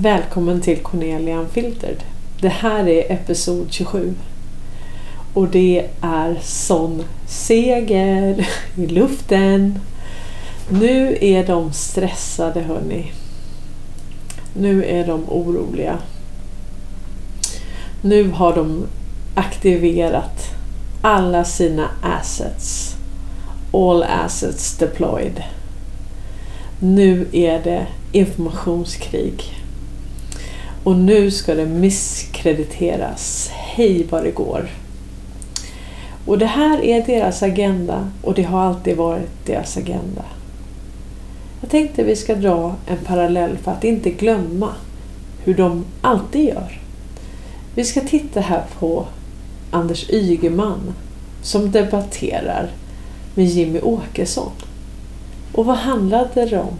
Välkommen till Cornelia Unfiltered. Det här är episod 27. Och det är sån seger i luften. Nu är de stressade hörni. Nu är de oroliga. Nu har de aktiverat alla sina assets. All assets deployed. Nu är det informationskrig. Och nu ska det misskrediteras. Hej vad det går. Och det här är deras agenda och det har alltid varit deras agenda. Jag tänkte vi ska dra en parallell för att inte glömma hur de alltid gör. Vi ska titta här på Anders Ygeman som debatterar med Jimmy Åkesson. Och vad handlade det om?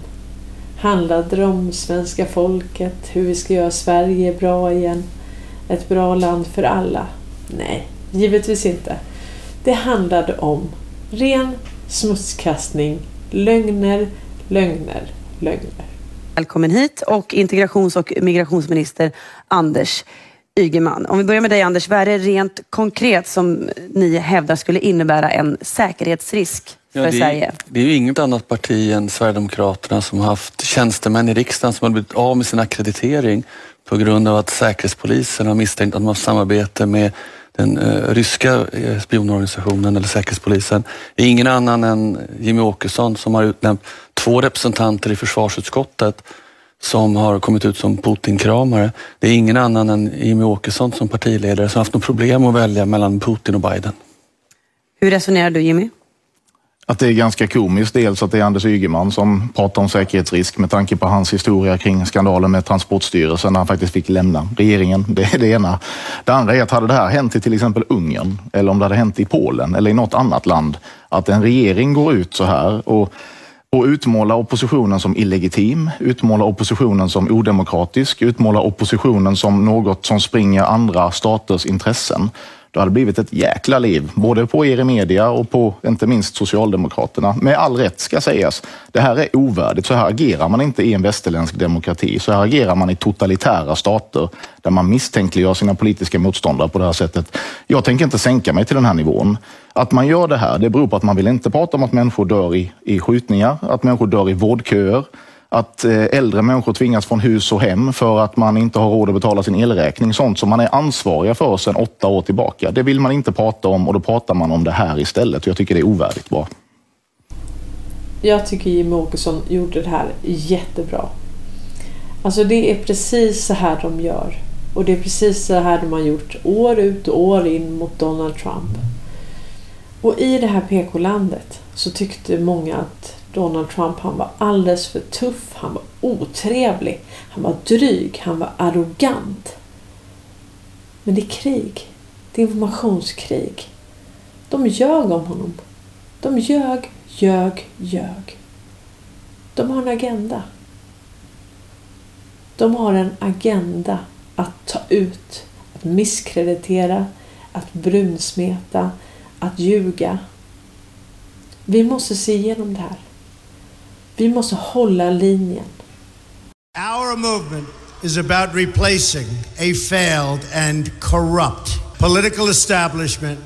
Handlade det om svenska folket, hur vi ska göra Sverige bra igen? Ett bra land för alla? Nej, givetvis inte. Det handlade om ren smutskastning, lögner, lögner, lögner. Välkommen hit och integrations och migrationsminister Anders Ygeman. Om vi börjar med dig Anders, vad är det rent konkret som ni hävdar skulle innebära en säkerhetsrisk för Ja, det, Sverige? är, det är ju inget annat parti än Sverigedemokraterna som har haft tjänstemän i riksdagen som har blivit av med sin akkreditering på grund av att Säkerhetspolisen har misstänkt att de har samarbete med den eh, ryska eh, spionorganisationen eller Säkerhetspolisen. Det är ingen annan än Jimmy Åkesson som har utnämnt två representanter i försvarsutskottet som har kommit ut som Putin-kramare. Det är ingen annan än Jimmy Åkesson som partiledare som haft något problem att välja mellan Putin och Biden. Hur resonerar du Jimmy? Att det är ganska komiskt. Dels att det är Anders Ygeman som pratar om säkerhetsrisk med tanke på hans historia kring skandalen med Transportstyrelsen när han faktiskt fick lämna regeringen. Det är det ena. Det andra är att hade det här hänt i till exempel Ungern eller om det hade hänt i Polen eller i något annat land, att en regering går ut så här och och utmåla oppositionen som illegitim, utmåla oppositionen som odemokratisk, utmåla oppositionen som något som springer andra staters intressen. Det hade blivit ett jäkla liv, både på er i media och på inte minst Socialdemokraterna. Med all rätt ska sägas. Det här är ovärdigt. Så här agerar man inte i en västerländsk demokrati. Så här agerar man i totalitära stater där man misstänkliggör sina politiska motståndare på det här sättet. Jag tänker inte sänka mig till den här nivån. Att man gör det här, det beror på att man vill inte prata om att människor dör i, i skjutningar, att människor dör i vårdköer, att eh, äldre människor tvingas från hus och hem för att man inte har råd att betala sin elräkning. Sånt som man är ansvariga för sedan åtta år tillbaka. Det vill man inte prata om och då pratar man om det här istället. Jag tycker det är ovärdigt bra. Jag tycker Jimmie Åkesson gjorde det här jättebra. Alltså det är precis så här de gör. Och det är precis så här de har gjort år ut och år in mot Donald Trump. Och i det här PK-landet så tyckte många att Donald Trump han var alldeles för tuff, han var otrevlig, han var dryg, han var arrogant. Men det är krig. Det är informationskrig. De ljög om honom. De ljög, ljög, ljög. De har en agenda. De har en agenda att ta ut, att misskreditera, att brunsmeta, att ljuga. Vi måste se igenom det här. Vi måste hålla linjen. Our movement is about replacing a failed and corrupt political establishment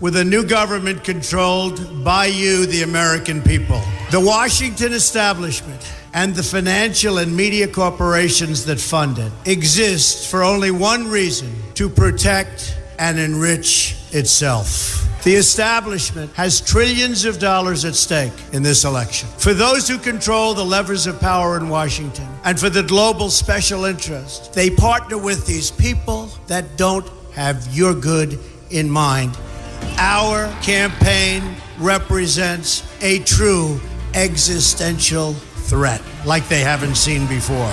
with a new government controlled by you, the American people. The Washington establishment and the financial and media corporations that fund it exist for only one reason to protect and enrich itself. The establishment has trillions of dollars at stake in this election. For those who control the levers of power in Washington and for the global special interest, they partner with these people that don't have your good in mind. Our campaign represents a true existential threat like they haven't seen before.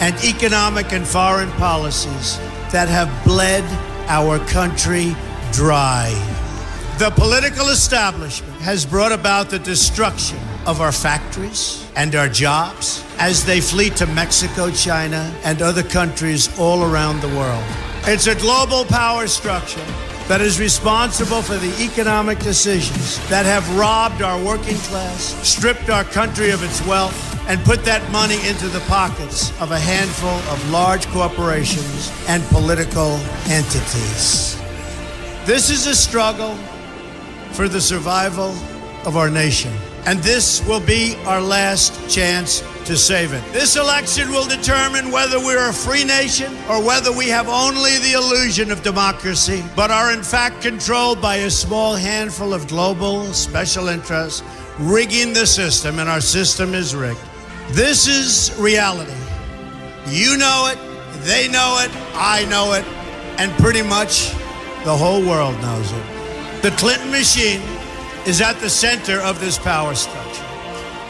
and economic and foreign policies that have bled our country dry. The political establishment has brought about the destruction of our factories and our jobs as they flee to Mexico, China, and other countries all around the world. It's a global power structure that is responsible for the economic decisions that have robbed our working class, stripped our country of its wealth, and put that money into the pockets of a handful of large corporations and political entities. This is a struggle for the survival of our nation. And this will be our last chance to save it. This election will determine whether we're a free nation or whether we have only the illusion of democracy, but are in fact controlled by a small handful of global special interests rigging the system, and our system is rigged. This is reality. You know it, they know it, I know it, and pretty much the whole world knows it. The Clinton machine is at the center of this power structure.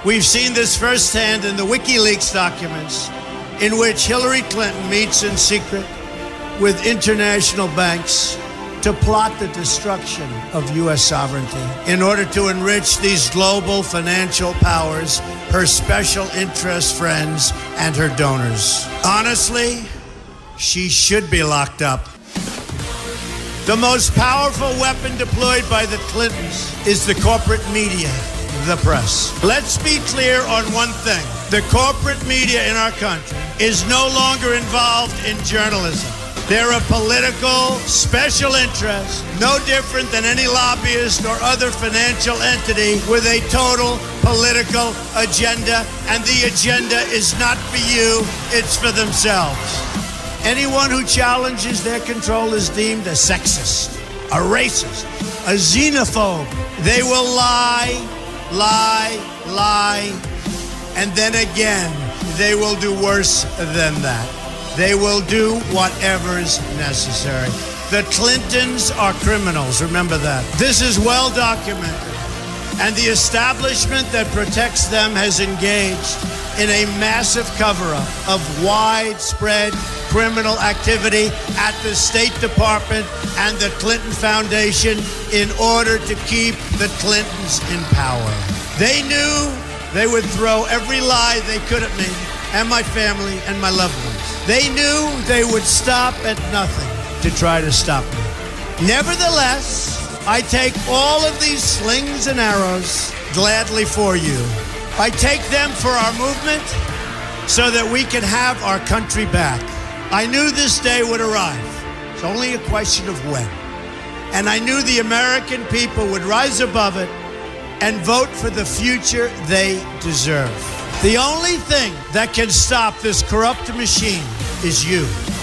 We've seen this firsthand in the WikiLeaks documents, in which Hillary Clinton meets in secret with international banks to plot the destruction of U.S. sovereignty in order to enrich these global financial powers, her special interest friends, and her donors. Honestly, she should be locked up. The most powerful weapon deployed by the Clintons is the corporate media, the press. Let's be clear on one thing. The corporate media in our country is no longer involved in journalism. They're a political special interest, no different than any lobbyist or other financial entity with a total political agenda, and the agenda is not for you, it's for themselves. Anyone who challenges their control is deemed a sexist, a racist, a xenophobe. They will lie, lie, lie, and then again, they will do worse than that. They will do whatever is necessary. The Clintons are criminals, remember that. This is well documented. And the establishment that protects them has engaged in a massive cover up of widespread criminal activity at the State Department and the Clinton Foundation in order to keep the Clintons in power. They knew they would throw every lie they could at me and my family and my loved ones. They knew they would stop at nothing to try to stop me. Nevertheless, I take all of these slings and arrows gladly for you. I take them for our movement so that we can have our country back. I knew this day would arrive. It's only a question of when. And I knew the American people would rise above it and vote for the future they deserve. The only thing that can stop this corrupt machine is you.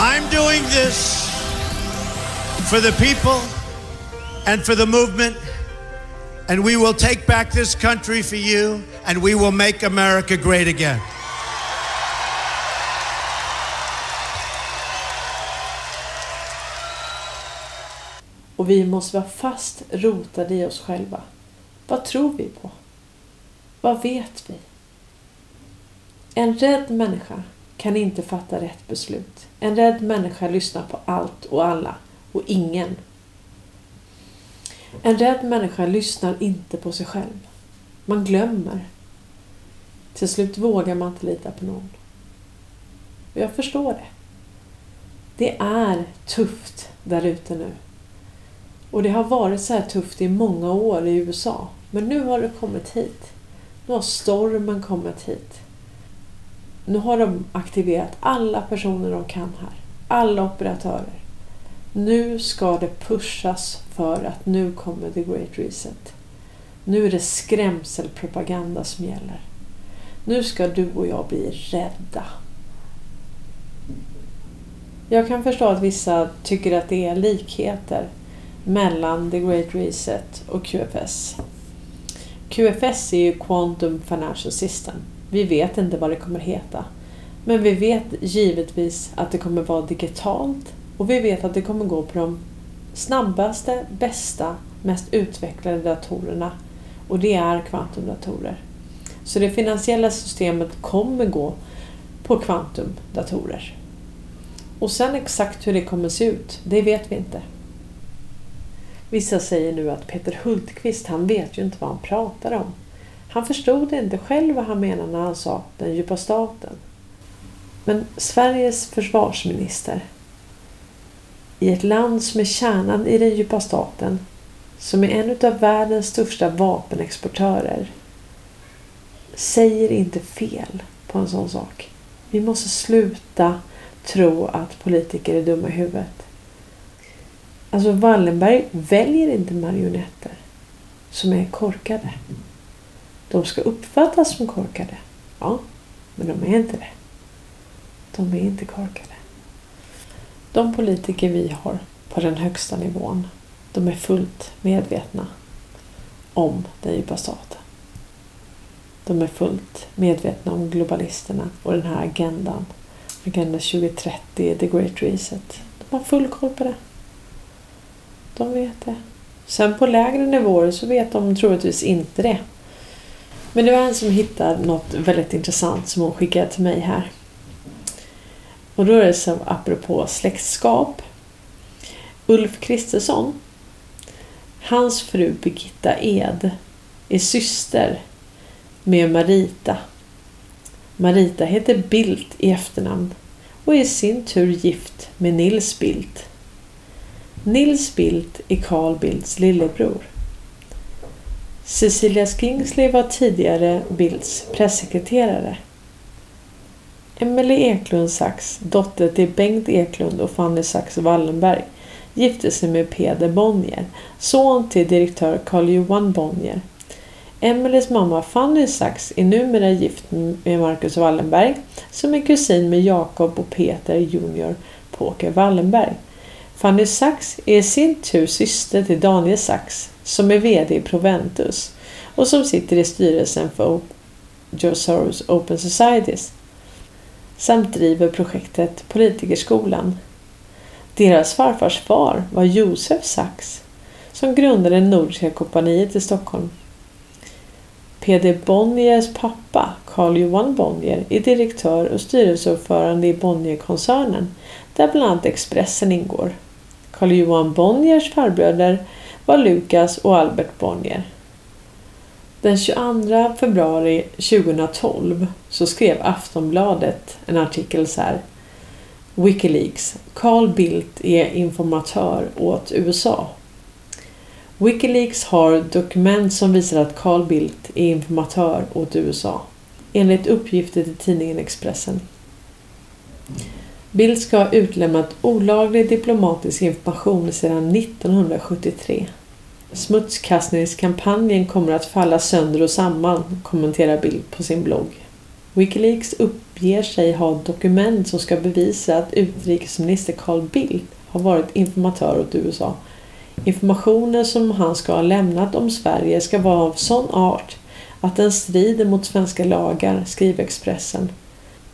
I'm doing this for the people and for the movement, and we will take back this country for you, and we will make America great again. Och vi måste vara fast rotade i oss själva. Vad tror vi på? Vad vet vi? En rädd människa kan inte fatta rätt beslut. En rädd människa lyssnar på allt och alla och ingen. En rädd människa lyssnar inte på sig själv. Man glömmer. Till slut vågar man inte lita på någon. Och jag förstår det. Det är tufft där ute nu. Och det har varit så här tufft i många år i USA. Men nu har det kommit hit. Nu har stormen kommit hit. Nu har de aktiverat alla personer de kan här. Alla operatörer. Nu ska det pushas för att nu kommer the great reset. Nu är det skrämselpropaganda som gäller. Nu ska du och jag bli rädda. Jag kan förstå att vissa tycker att det är likheter mellan The Great Reset och QFS. QFS är ju Quantum Financial System. Vi vet inte vad det kommer heta. Men vi vet givetvis att det kommer vara digitalt och vi vet att det kommer gå på de snabbaste, bästa, mest utvecklade datorerna och det är kvantumdatorer. Så det finansiella systemet kommer gå på kvantumdatorer. Och sen exakt hur det kommer se ut, det vet vi inte. Vissa säger nu att Peter Hultqvist, han vet ju inte vad han pratar om. Han förstod inte själv vad han menade när han sa den djupa staten. Men Sveriges försvarsminister i ett land som är kärnan i den djupa staten, som är en av världens största vapenexportörer, säger inte fel på en sån sak. Vi måste sluta tro att politiker är dumma i huvudet. Alltså Wallenberg väljer inte marionetter som är korkade. De ska uppfattas som korkade. Ja, men de är inte det. De är inte korkade. De politiker vi har på den högsta nivån, de är fullt medvetna om den djupa staten. De är fullt medvetna om globalisterna och den här agendan. Agenda 2030, the great reset. De har full koll på det. De vet det. Sen på lägre nivåer så vet de troligtvis inte det. Men det var en som hittade något väldigt intressant som hon skickade till mig här. Och då är det så apropå släktskap. Ulf Kristersson, hans fru Birgitta Ed är syster med Marita. Marita heter Bildt i efternamn och är i sin tur gift med Nils Bildt. Nils Bildt är Carl Bildts lillebror. Cecilia Skingsley var tidigare Bildts pressekreterare. Emelie Eklund Sachs, dotter till Bengt Eklund och Fanny Sachs Wallenberg, gifte sig med Peder Bonnier, son till direktör Carl Johan Bonnier. Emelies mamma Fanny Sachs är numera gift med Marcus Wallenberg som är kusin med Jakob och Peter Junior Påker Wallenberg. Fanny Sachs är i sin tur syster till Daniel Sachs som är VD i Proventus och som sitter i styrelsen för Joe Soros Open Societies samt driver projektet Politikerskolan. Deras farfars far var Josef Sachs som grundade Nordiska kompaniet i Stockholm. Peder Bonniers pappa, Carl Johan Bonnier, är direktör och styrelseordförande i Bonnierkoncernen där bland annat Expressen ingår. Carl Johan Bonniers farbröder var Lukas och Albert Bonnier. Den 22 februari 2012 så skrev Aftonbladet en artikel så här. Wikileaks. Carl Bildt är informatör åt USA. Wikileaks har dokument som visar att Carl Bildt är informatör åt USA. Enligt uppgifter till tidningen Expressen. Bildt ska ha utlämnat olaglig diplomatisk information sedan 1973. Smutskastningskampanjen kommer att falla sönder och samman, kommenterar Bill på sin blogg. Wikileaks uppger sig ha dokument som ska bevisa att utrikesminister Carl Bildt har varit informatör åt USA. Informationen som han ska ha lämnat om Sverige ska vara av sån art att den strider mot svenska lagar, skriver Expressen,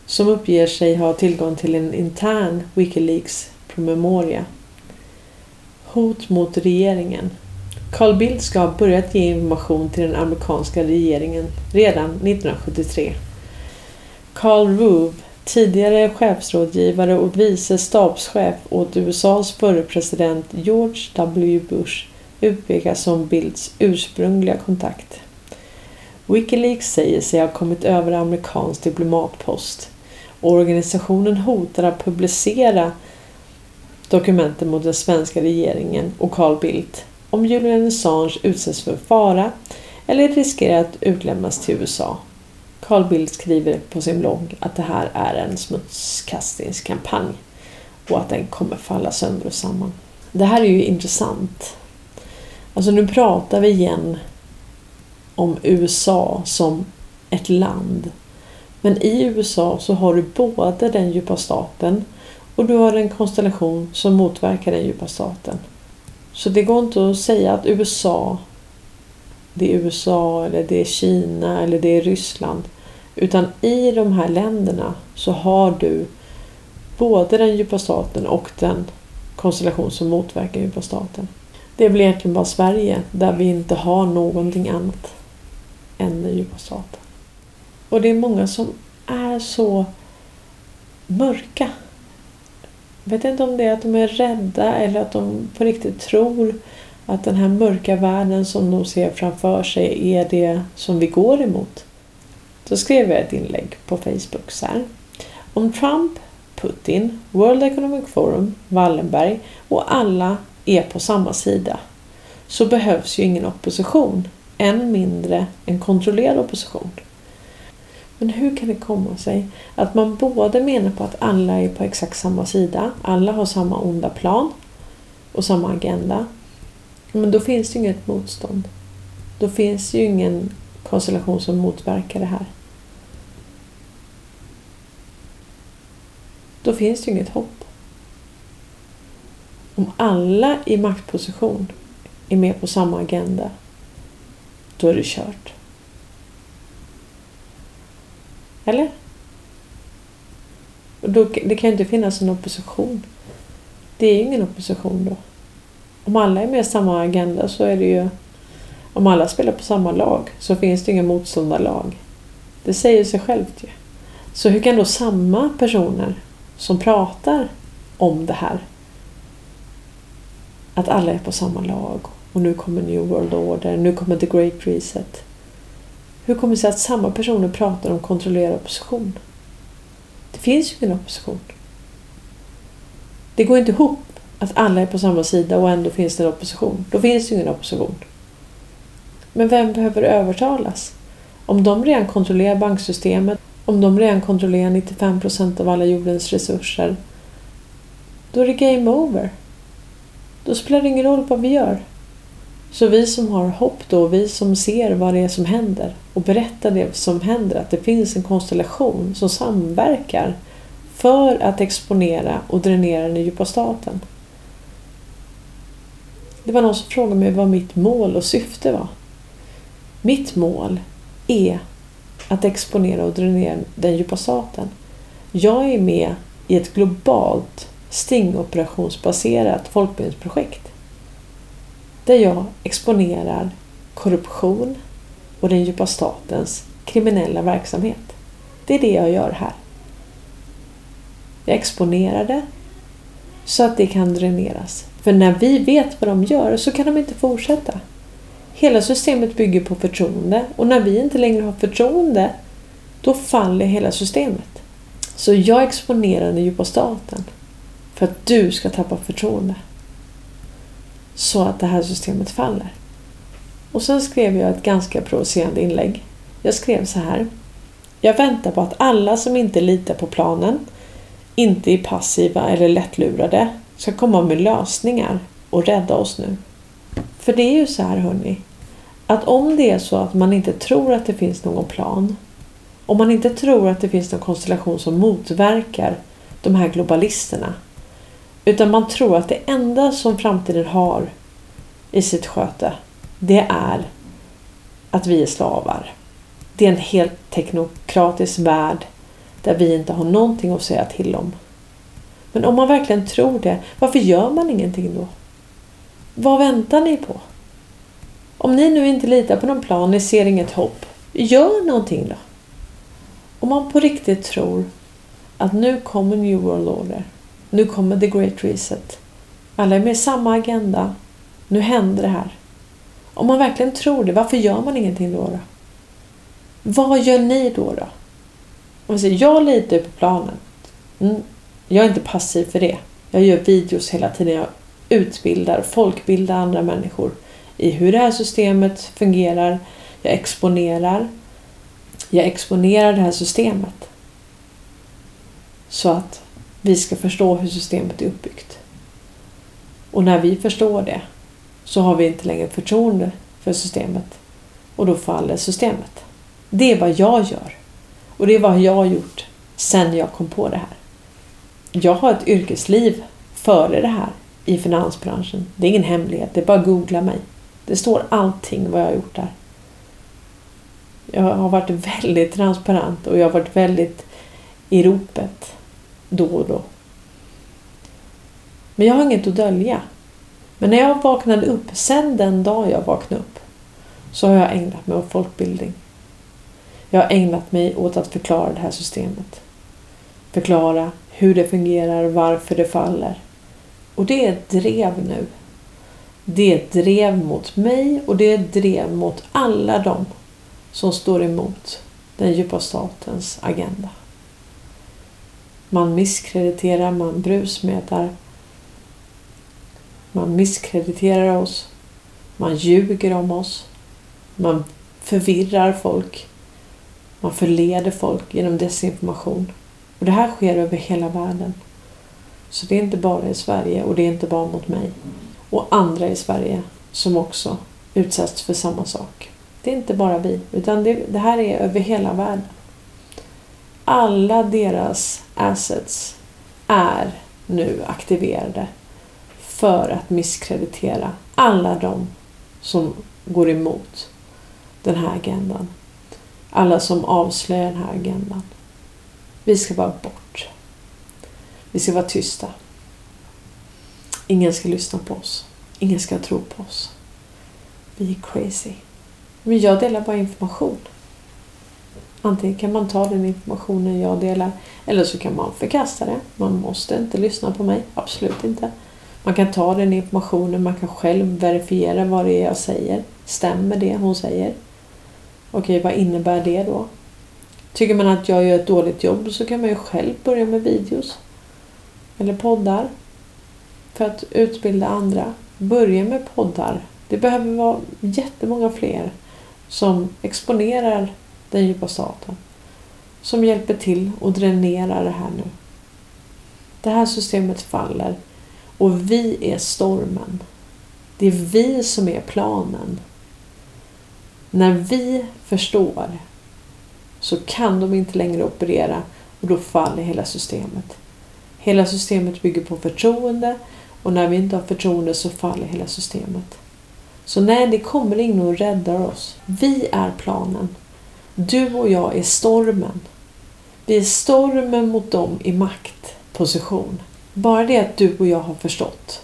som uppger sig ha tillgång till en intern Wikileaks-promemoria. Hot mot regeringen Carl Bildt ska ha börjat ge information till den amerikanska regeringen redan 1973. Carl Rove, tidigare chefsrådgivare och vice stabschef åt USAs förre president George W. Bush, utpekas som Bildts ursprungliga kontakt. Wikileaks säger sig ha kommit över amerikansk diplomatpost och organisationen hotar att publicera dokumenten mot den svenska regeringen och Carl Bildt om Julian Assange utsätts för fara eller riskerar att utlämnas till USA. Carl Bildt skriver på sin blogg att det här är en smutskastningskampanj och att den kommer falla sönder och samman. Det här är ju intressant. Alltså nu pratar vi igen om USA som ett land. Men i USA så har du både den djupa staten och du har en konstellation som motverkar den djupa staten. Så det går inte att säga att USA det är USA eller det är Kina eller det är Ryssland. Utan i de här länderna så har du både den djupa staten och den konstellation som motverkar djupa staten. Det blir egentligen bara Sverige där vi inte har någonting annat än den djupa staten. Och det är många som är så mörka. Jag vet inte om det är att de är rädda eller att de på riktigt tror att den här mörka världen som de ser framför sig är det som vi går emot. Då skrev jag ett inlägg på Facebook så här. Om Trump, Putin, World Economic Forum, Wallenberg och alla är på samma sida så behövs ju ingen opposition, än mindre en kontrollerad opposition. Men hur kan det komma sig att man både menar på att alla är på exakt samma sida, alla har samma onda plan och samma agenda. Men då finns det ju inget motstånd. Då finns det ju ingen konstellation som motverkar det här. Då finns det ju inget hopp. Om alla i maktposition är med på samma agenda, då är det kört. Eller? då, det kan ju inte finnas en opposition. Det är ju ingen opposition då. Om alla är med i samma agenda så är det ju... Om alla spelar på samma lag så finns det inga motståndarlag. Det säger sig självt ju. Så hur kan då samma personer som pratar om det här att alla är på samma lag och nu kommer New World Order, nu kommer The Great Reset. Hur kommer det sig att samma personer pratar om kontrollerad opposition? Det finns ju ingen opposition. Det går inte ihop att alla är på samma sida och ändå finns det en opposition. Då finns det ju ingen opposition. Men vem behöver övertalas? Om de redan kontrollerar banksystemet, om de redan kontrollerar 95 procent av alla jordens resurser, då är det game over. Då spelar det ingen roll vad vi gör. Så vi som har hopp då, vi som ser vad det är som händer och berättar det som händer, att det finns en konstellation som samverkar för att exponera och dränera den djupa staten. Det var någon som frågade mig vad mitt mål och syfte var. Mitt mål är att exponera och dränera den djupa staten. Jag är med i ett globalt stingoperationsbaserat folkbildningsprojekt. Där jag exponerar korruption och den djupa statens kriminella verksamhet. Det är det jag gör här. Jag exponerar det så att det kan dräneras. För när vi vet vad de gör så kan de inte fortsätta. Hela systemet bygger på förtroende och när vi inte längre har förtroende då faller hela systemet. Så jag exponerar den djupa staten för att du ska tappa förtroende. Så att det här systemet faller. Och sen skrev jag ett ganska provocerande inlägg. Jag skrev så här. Jag väntar på att alla som inte litar på planen, inte är passiva eller lättlurade, ska komma med lösningar och rädda oss nu. För det är ju så här hörni, att om det är så att man inte tror att det finns någon plan, om man inte tror att det finns någon konstellation som motverkar de här globalisterna, utan man tror att det enda som framtiden har i sitt sköte, det är att vi är slavar. Det är en helt teknokratisk värld där vi inte har någonting att säga till om. Men om man verkligen tror det, varför gör man ingenting då? Vad väntar ni på? Om ni nu inte litar på någon plan, ni ser inget hopp, gör någonting då. Om man på riktigt tror att nu kommer New World Order, nu kommer The Great Reset. Alla är med i samma agenda. Nu händer det här. Om man verkligen tror det, varför gör man ingenting då? då? Vad gör ni då? då? Om vi säger, jag litar på planen. Mm, jag är inte passiv för det. Jag gör videos hela tiden. Jag utbildar, folkbildar andra människor i hur det här systemet fungerar. Jag exponerar. Jag exponerar det här systemet. Så att vi ska förstå hur systemet är uppbyggt. Och när vi förstår det så har vi inte längre förtroende för systemet. Och då faller systemet. Det är vad jag gör. Och det är vad jag har gjort sedan jag kom på det här. Jag har ett yrkesliv före det här i finansbranschen. Det är ingen hemlighet, det är bara att googla mig. Det står allting vad jag har gjort där. Jag har varit väldigt transparent och jag har varit väldigt i ropet då och då. Men jag har inget att dölja. Men när jag vaknade upp, sen den dag jag vaknade upp, så har jag ägnat mig åt folkbildning. Jag har ägnat mig åt att förklara det här systemet. Förklara hur det fungerar, varför det faller. Och det är ett drev nu. Det är ett drev mot mig och det är ett drev mot alla dem som står emot den djupa statens agenda. Man misskrediterar, man brusmetar. Man misskrediterar oss. Man ljuger om oss. Man förvirrar folk. Man förleder folk genom desinformation. Och det här sker över hela världen. Så det är inte bara i Sverige och det är inte bara mot mig. Och andra i Sverige som också utsätts för samma sak. Det är inte bara vi, utan det, det här är över hela världen. Alla deras assets är nu aktiverade för att misskreditera alla de som går emot den här agendan. Alla som avslöjar den här agendan. Vi ska vara bort. Vi ska vara tysta. Ingen ska lyssna på oss. Ingen ska tro på oss. Vi är crazy. Men jag delar bara information. Antingen kan man ta den informationen jag delar eller så kan man förkasta det. Man måste inte lyssna på mig. Absolut inte. Man kan ta den informationen, man kan själv verifiera vad det är jag säger. Stämmer det hon säger? Okej, vad innebär det då? Tycker man att jag gör ett dåligt jobb så kan man ju själv börja med videos. Eller poddar. För att utbilda andra. Börja med poddar. Det behöver vara jättemånga fler som exponerar den djupa staten. Som hjälper till och dränerar det här nu. Det här systemet faller och vi är stormen. Det är vi som är planen. När vi förstår så kan de inte längre operera och då faller hela systemet. Hela systemet bygger på förtroende och när vi inte har förtroende så faller hela systemet. Så nej, det kommer ingen och räddar oss. Vi är planen. Du och jag är stormen. Vi är stormen mot dem i maktposition. Bara det att du och jag har förstått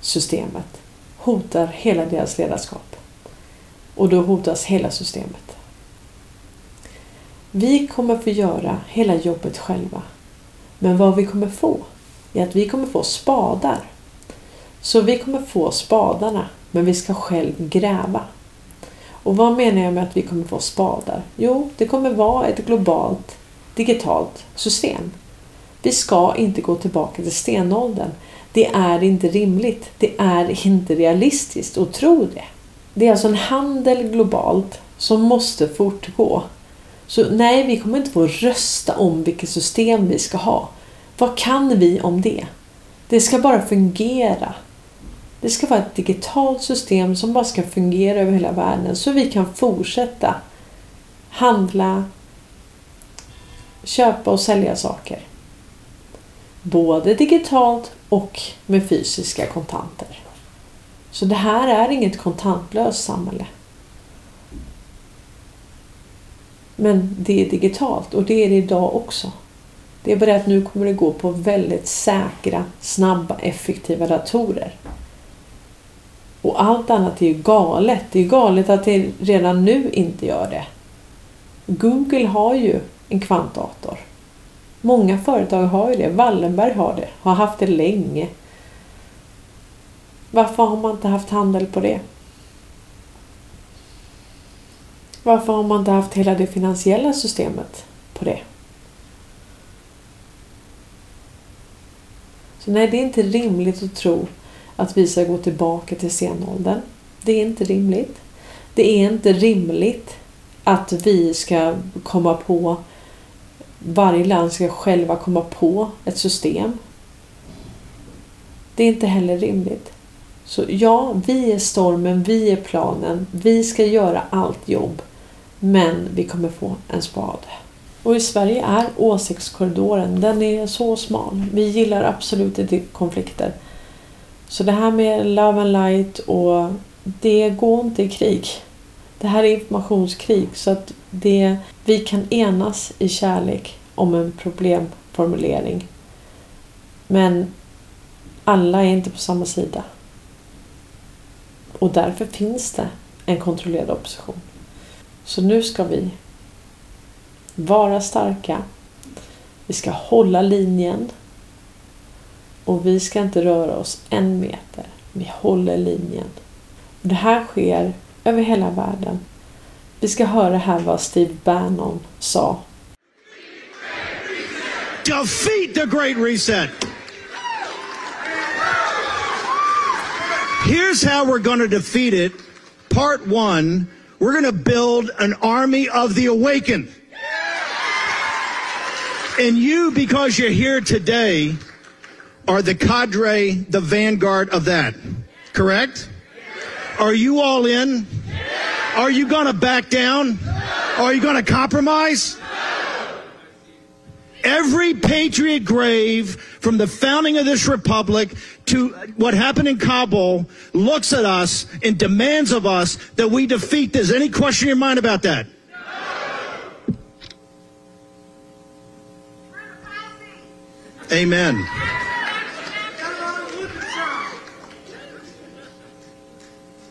systemet hotar hela deras ledarskap. Och då hotas hela systemet. Vi kommer få göra hela jobbet själva. Men vad vi kommer få är att vi kommer få spadar. Så vi kommer få spadarna, men vi ska själv gräva. Och vad menar jag med att vi kommer få spadar? Jo, det kommer vara ett globalt digitalt system. Vi ska inte gå tillbaka till stenåldern. Det är inte rimligt. Det är inte realistiskt att tro det. Det är alltså en handel globalt som måste fortgå. Så nej, vi kommer inte få rösta om vilket system vi ska ha. Vad kan vi om det? Det ska bara fungera. Det ska vara ett digitalt system som bara ska fungera över hela världen så vi kan fortsätta handla, köpa och sälja saker. Både digitalt och med fysiska kontanter. Så det här är inget kontantlöst samhälle. Men det är digitalt och det är det idag också. Det är bara att nu kommer det gå på väldigt säkra, snabba, effektiva datorer. Och allt annat är ju galet. Det är ju galet att det redan nu inte gör det. Google har ju en kvantdator. Många företag har ju det. Wallenberg har det. Har haft det länge. Varför har man inte haft handel på det? Varför har man inte haft hela det finansiella systemet på det? Så nej, det är inte rimligt att tro att vi ska gå tillbaka till senåldern. Det är inte rimligt. Det är inte rimligt att vi ska komma på varje land ska själva komma på ett system. Det är inte heller rimligt. Så ja, vi är stormen, vi är planen, vi ska göra allt jobb. Men vi kommer få en spade. Och i Sverige är åsiktskorridoren, den är så smal. Vi gillar absolut inte konflikter. Så det här med love and light och det går inte i krig. Det här är informationskrig så att det, vi kan enas i kärlek om en problemformulering. Men alla är inte på samma sida. Och därför finns det en kontrollerad opposition. Så nu ska vi vara starka. Vi ska hålla linjen. Och vi ska inte röra oss en meter. Vi håller linjen. Och det här sker över hela världen. Vi ska höra här vad Steve Bannon sa. Defeat the Great Reset. Here's how we're going to defeat it. Part one, we're going to build an army of the awakened. And you, because you're here today, are the cadre, the vanguard of that. Correct? Are you all in? Are you going to back down? Are you going to compromise? Every patriot grave from the founding of this republic to what happened in Kabul looks at us and demands of us that we defeat this. Any question in your mind about that? Amen.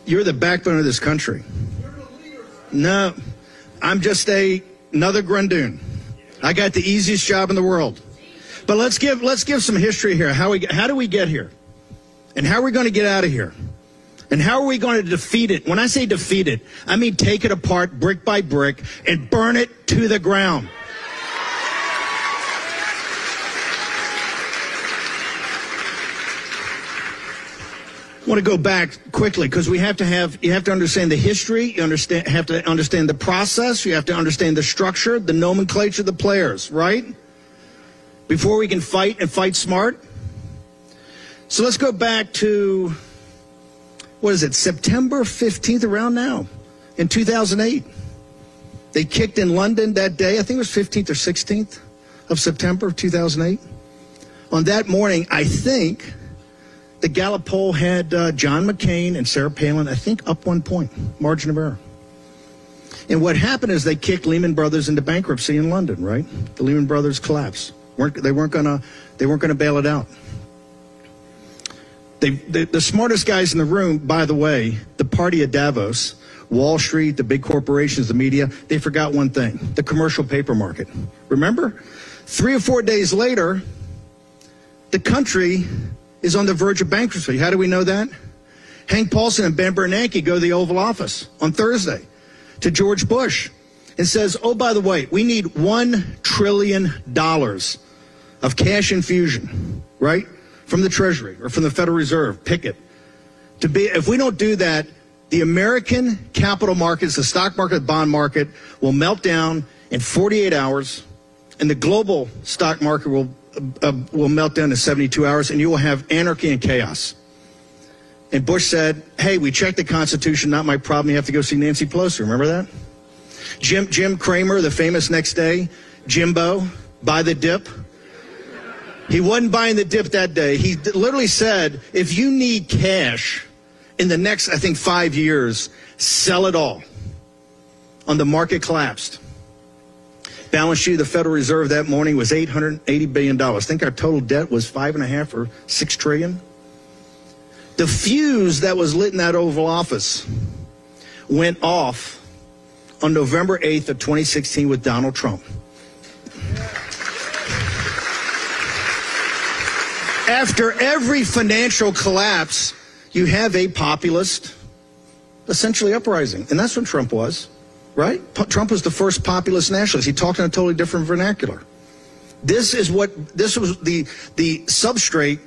You're the backbone of this country. No, I'm just a another Grundoon. I got the easiest job in the world. But let's give let's give some history here. How we how do we get here? And how are we going to get out of here? And how are we going to defeat it? When I say defeat it, I mean take it apart brick by brick and burn it to the ground. Want to go back quickly because we have to have you have to understand the history, you understand have to understand the process, you have to understand the structure, the nomenclature, the players, right? Before we can fight and fight smart. So let's go back to what is it, September 15th around now in 2008. They kicked in London that day, I think it was 15th or 16th of September of 2008. On that morning, I think the Gallup poll had uh, John McCain and Sarah Palin, I think, up one point, margin of error. And what happened is they kicked Lehman Brothers into bankruptcy in London, right? The Lehman Brothers collapse. weren't They weren't gonna they weren't gonna bail it out. They, they, the smartest guys in the room, by the way, the party at Davos, Wall Street, the big corporations, the media, they forgot one thing: the commercial paper market. Remember, three or four days later, the country is on the verge of bankruptcy. How do we know that? Hank Paulson and Ben Bernanke go to the Oval Office on Thursday to George Bush and says, oh, by the way, we need $1 trillion of cash infusion, right? From the Treasury or from the Federal Reserve, pick it. To be, if we don't do that, the American capital markets, the stock market, bond market will melt down in 48 hours, and the global stock market will uh, will melt down in 72 hours and you will have anarchy and chaos. And Bush said, hey, we checked the Constitution, not my problem. You have to go see Nancy Pelosi. Remember that? Jim, Jim Cramer, the famous next day, Jimbo, buy the dip. He wasn't buying the dip that day. He literally said, if you need cash in the next, I think, five years, sell it all. On the market collapsed. Balance sheet of the Federal Reserve that morning was $880 billion. Think our total debt was five and a half or six trillion. The fuse that was lit in that Oval Office went off on November 8th of 2016 with Donald Trump. After every financial collapse, you have a populist essentially uprising. And that's what Trump was right? P- Trump was the first populist nationalist. He talked in a totally different vernacular. This is what this was the the substrate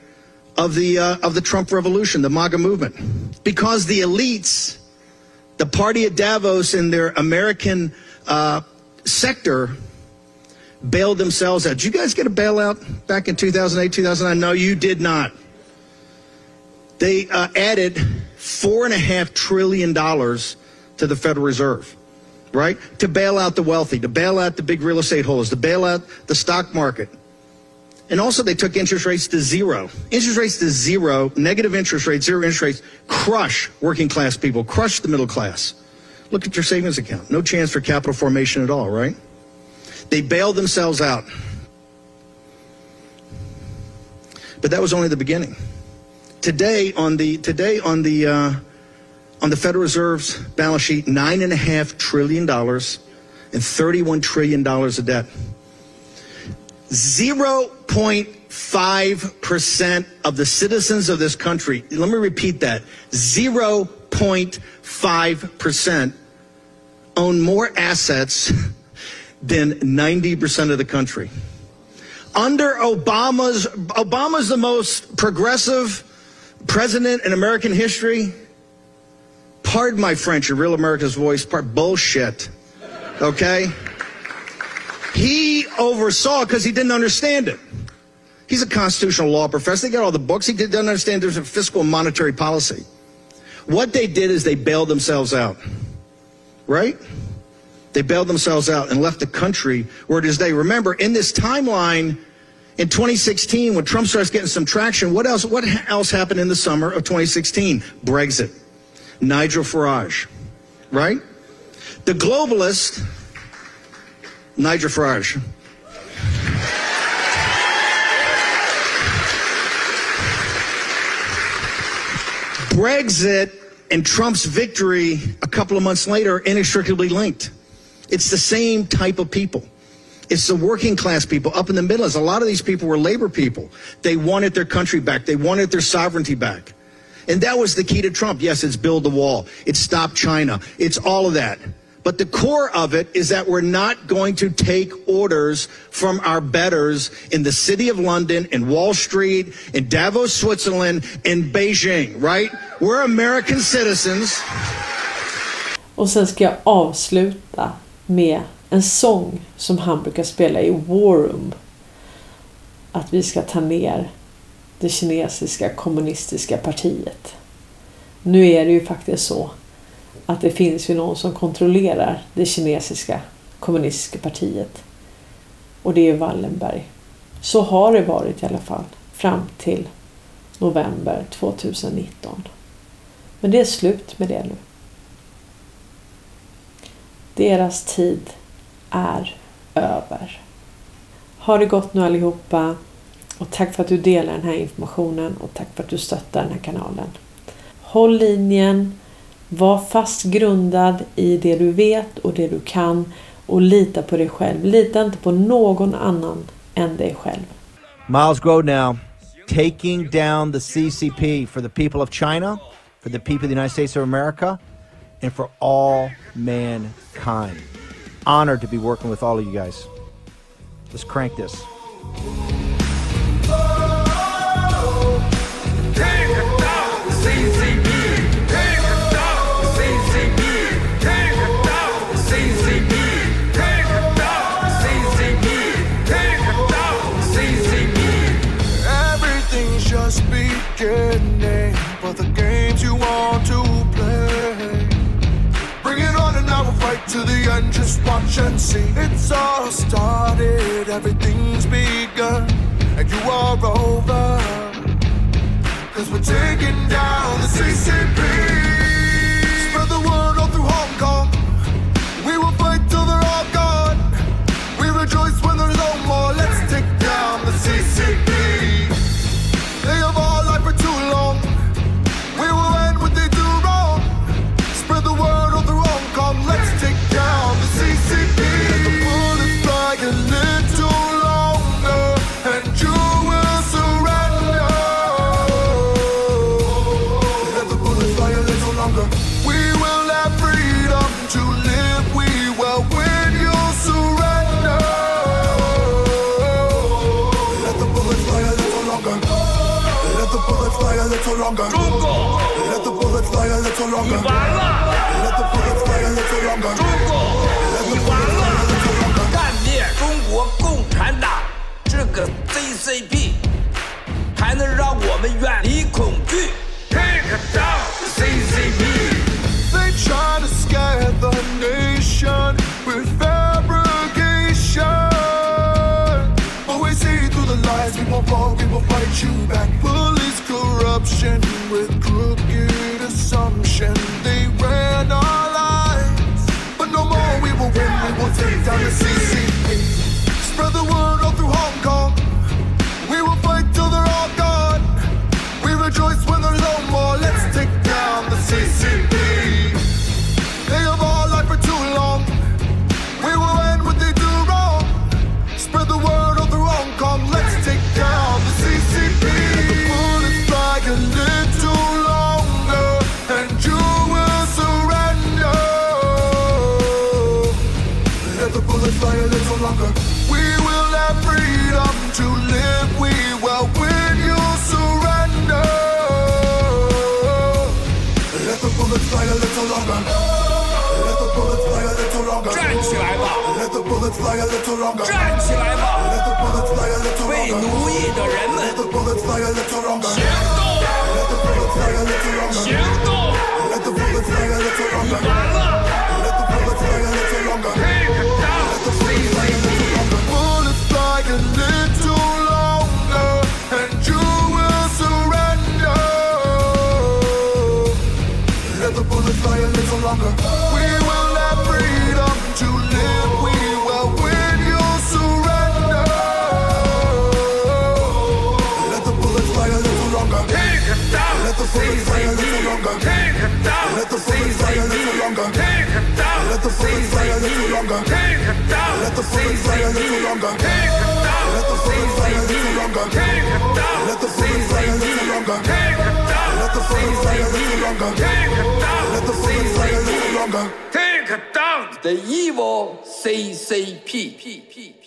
of the uh, of the Trump revolution, the MAGA movement, because the elites The party at Davos and their American uh, sector bailed themselves out. Did you guys get a bailout back in 2008, 2009? No, you did not. They uh, added four and a half trillion dollars to the Federal Reserve, right? To bail out the wealthy, to bail out the big real estate holders, to bail out the stock market. And also, they took interest rates to zero. Interest rates to zero, negative interest rates, zero interest rates, crush working class people, crush the middle class. Look at your savings account. No chance for capital formation at all, right? They bailed themselves out. But that was only the beginning. Today on the today on the uh, on the Federal Reserve's balance sheet, nine and a half trillion dollars and thirty-one trillion dollars of debt. Zero point five percent of the citizens of this country. Let me repeat that: zero point five percent own more assets than 90% of the country. Under Obama's, Obama's the most progressive president in American history. Pardon my French, a real America's voice, part bullshit. Okay? He oversaw because he didn't understand it. He's a constitutional law professor. They got all the books. He didn't understand there's a fiscal and monetary policy. What they did is they bailed themselves out. Right? They bailed themselves out and left the country where it is today. Remember, in this timeline, in 2016, when Trump starts getting some traction, what else? What else happened in the summer of 2016? Brexit, Nigel Farage, right? The globalist, Nigel Farage. Brexit and Trump's victory a couple of months later are inextricably linked. It's the same type of people. It's the working class people up in the Midlands. A lot of these people were labor people. They wanted their country back. They wanted their sovereignty back. And that was the key to Trump. Yes, it's build the wall. It's stop China. It's all of that. But the core of it is that we're not going to take orders from our betters in the city of London, in Wall Street, in Davos, Switzerland, in Beijing, right? We're American citizens. Och sen ska jag avsluta med en sång som han brukar spela i War Room. Att vi ska ta ner det kinesiska kommunistiska partiet. Nu är det ju faktiskt så att det finns ju någon som kontrollerar det kinesiska kommunistiska partiet. Och det är Wallenberg. Så har det varit i alla fall fram till november 2019. Men det är slut med det nu. Deras tid är över. Ha det gott nu allihopa. Och tack för att du delar den här informationen och tack för att du stöttar den här kanalen. Håll linjen. Var fast grundad i det du vet och det du kan och lita på dig själv. Lita inte på någon annan än dig själv. Miles Grodnow taking down the CCP for the people of China, for the people of the United States of America, and for all mankind. Honored to be working with all of you guys. Let's crank this. End. Just watch and see. It's all started, everything's begun, and you are over. Cause we're taking down the CCP. A little longer. We will have freedom to live. We will win. You surrender. Let the bullets fly a little longer. Take it down! Let the bullets fly a little longer. Take it down! Let the bullets fly a little longer. Take it down! Let the bullets fly a little longer. Take it down! Let the bullets fly a little longer. Take it down! Let the bullets fly a little longer. Take it down! Let the bullets fly a little longer. Take it down! Let the bullets fly a little longer. Take it down! Let the bullets fly a little longer. Take it down! The evil CCP.